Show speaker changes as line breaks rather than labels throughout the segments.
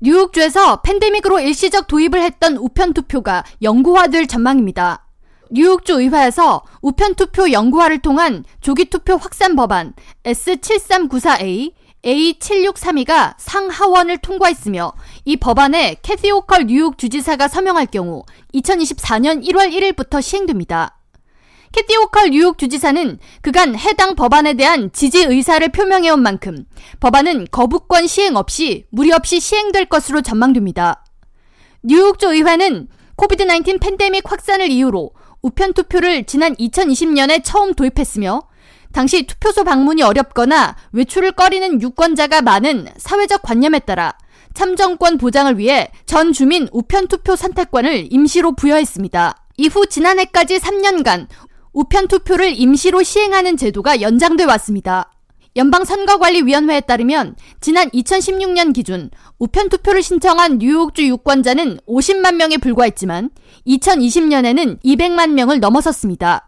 뉴욕주에서 팬데믹으로 일시적 도입을 했던 우편 투표가 영구화될 전망입니다. 뉴욕주 의회에서 우편 투표 영구화를 통한 조기 투표 확산 법안 S7394A, A7632가 상하원을 통과했으며 이 법안에 캐티 오컬 뉴욕 주지사가 서명할 경우 2024년 1월 1일부터 시행됩니다. 캐티 오컬 뉴욕 주지사는 그간 해당 법안에 대한 지지 의사를 표명해온 만큼 법안은 거부권 시행 없이 무리 없이 시행될 것으로 전망됩니다. 뉴욕주 의회는 코비드-19 팬데믹 확산을 이유로 우편 투표를 지난 2020년에 처음 도입했으며 당시 투표소 방문이 어렵거나 외출을 꺼리는 유권자가 많은 사회적 관념에 따라 참정권 보장을 위해 전 주민 우편 투표 선택권을 임시로 부여했습니다. 이후 지난해까지 3년간 우편 투표를 임시로 시행하는 제도가 연장돼 왔습니다. 연방선거관리위원회에 따르면 지난 2016년 기준 우편 투표를 신청한 뉴욕주 유권자는 50만 명에 불과했지만 2020년에는 200만 명을 넘어섰습니다.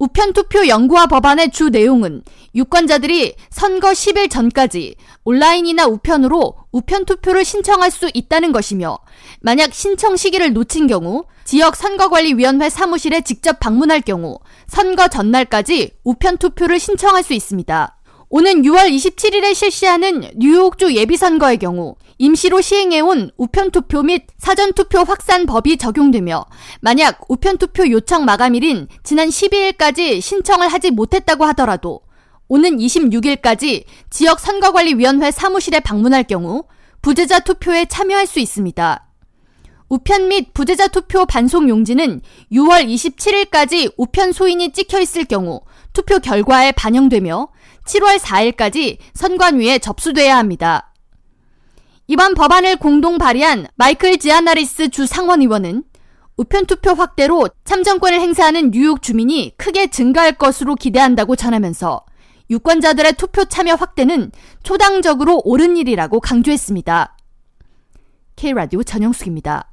우편 투표 연구화 법안의 주 내용은 유권자들이 선거 10일 전까지 온라인이나 우편으로 우편 투표를 신청할 수 있다는 것이며 만약 신청 시기를 놓친 경우 지역 선거관리위원회 사무실에 직접 방문할 경우 선거 전날까지 우편 투표를 신청할 수 있습니다. 오는 6월 27일에 실시하는 뉴욕주 예비선거의 경우 임시로 시행해온 우편투표 및 사전투표 확산 법이 적용되며 만약 우편투표 요청 마감일인 지난 12일까지 신청을 하지 못했다고 하더라도 오는 26일까지 지역 선거관리위원회 사무실에 방문할 경우 부재자 투표에 참여할 수 있습니다. 우편 및 부재자 투표 반송 용지는 6월 27일까지 우편 소인이 찍혀 있을 경우 투표 결과에 반영되며 7월 4일까지 선관위에 접수돼야 합니다. 이번 법안을 공동 발의한 마이클 지아나리스 주 상원의원은 우편 투표 확대로 참정권을 행사하는 뉴욕 주민이 크게 증가할 것으로 기대한다고 전하면서 유권자들의 투표 참여 확대는 초당적으로 옳은 일이라고 강조했습니다. K라디오 전영숙입니다.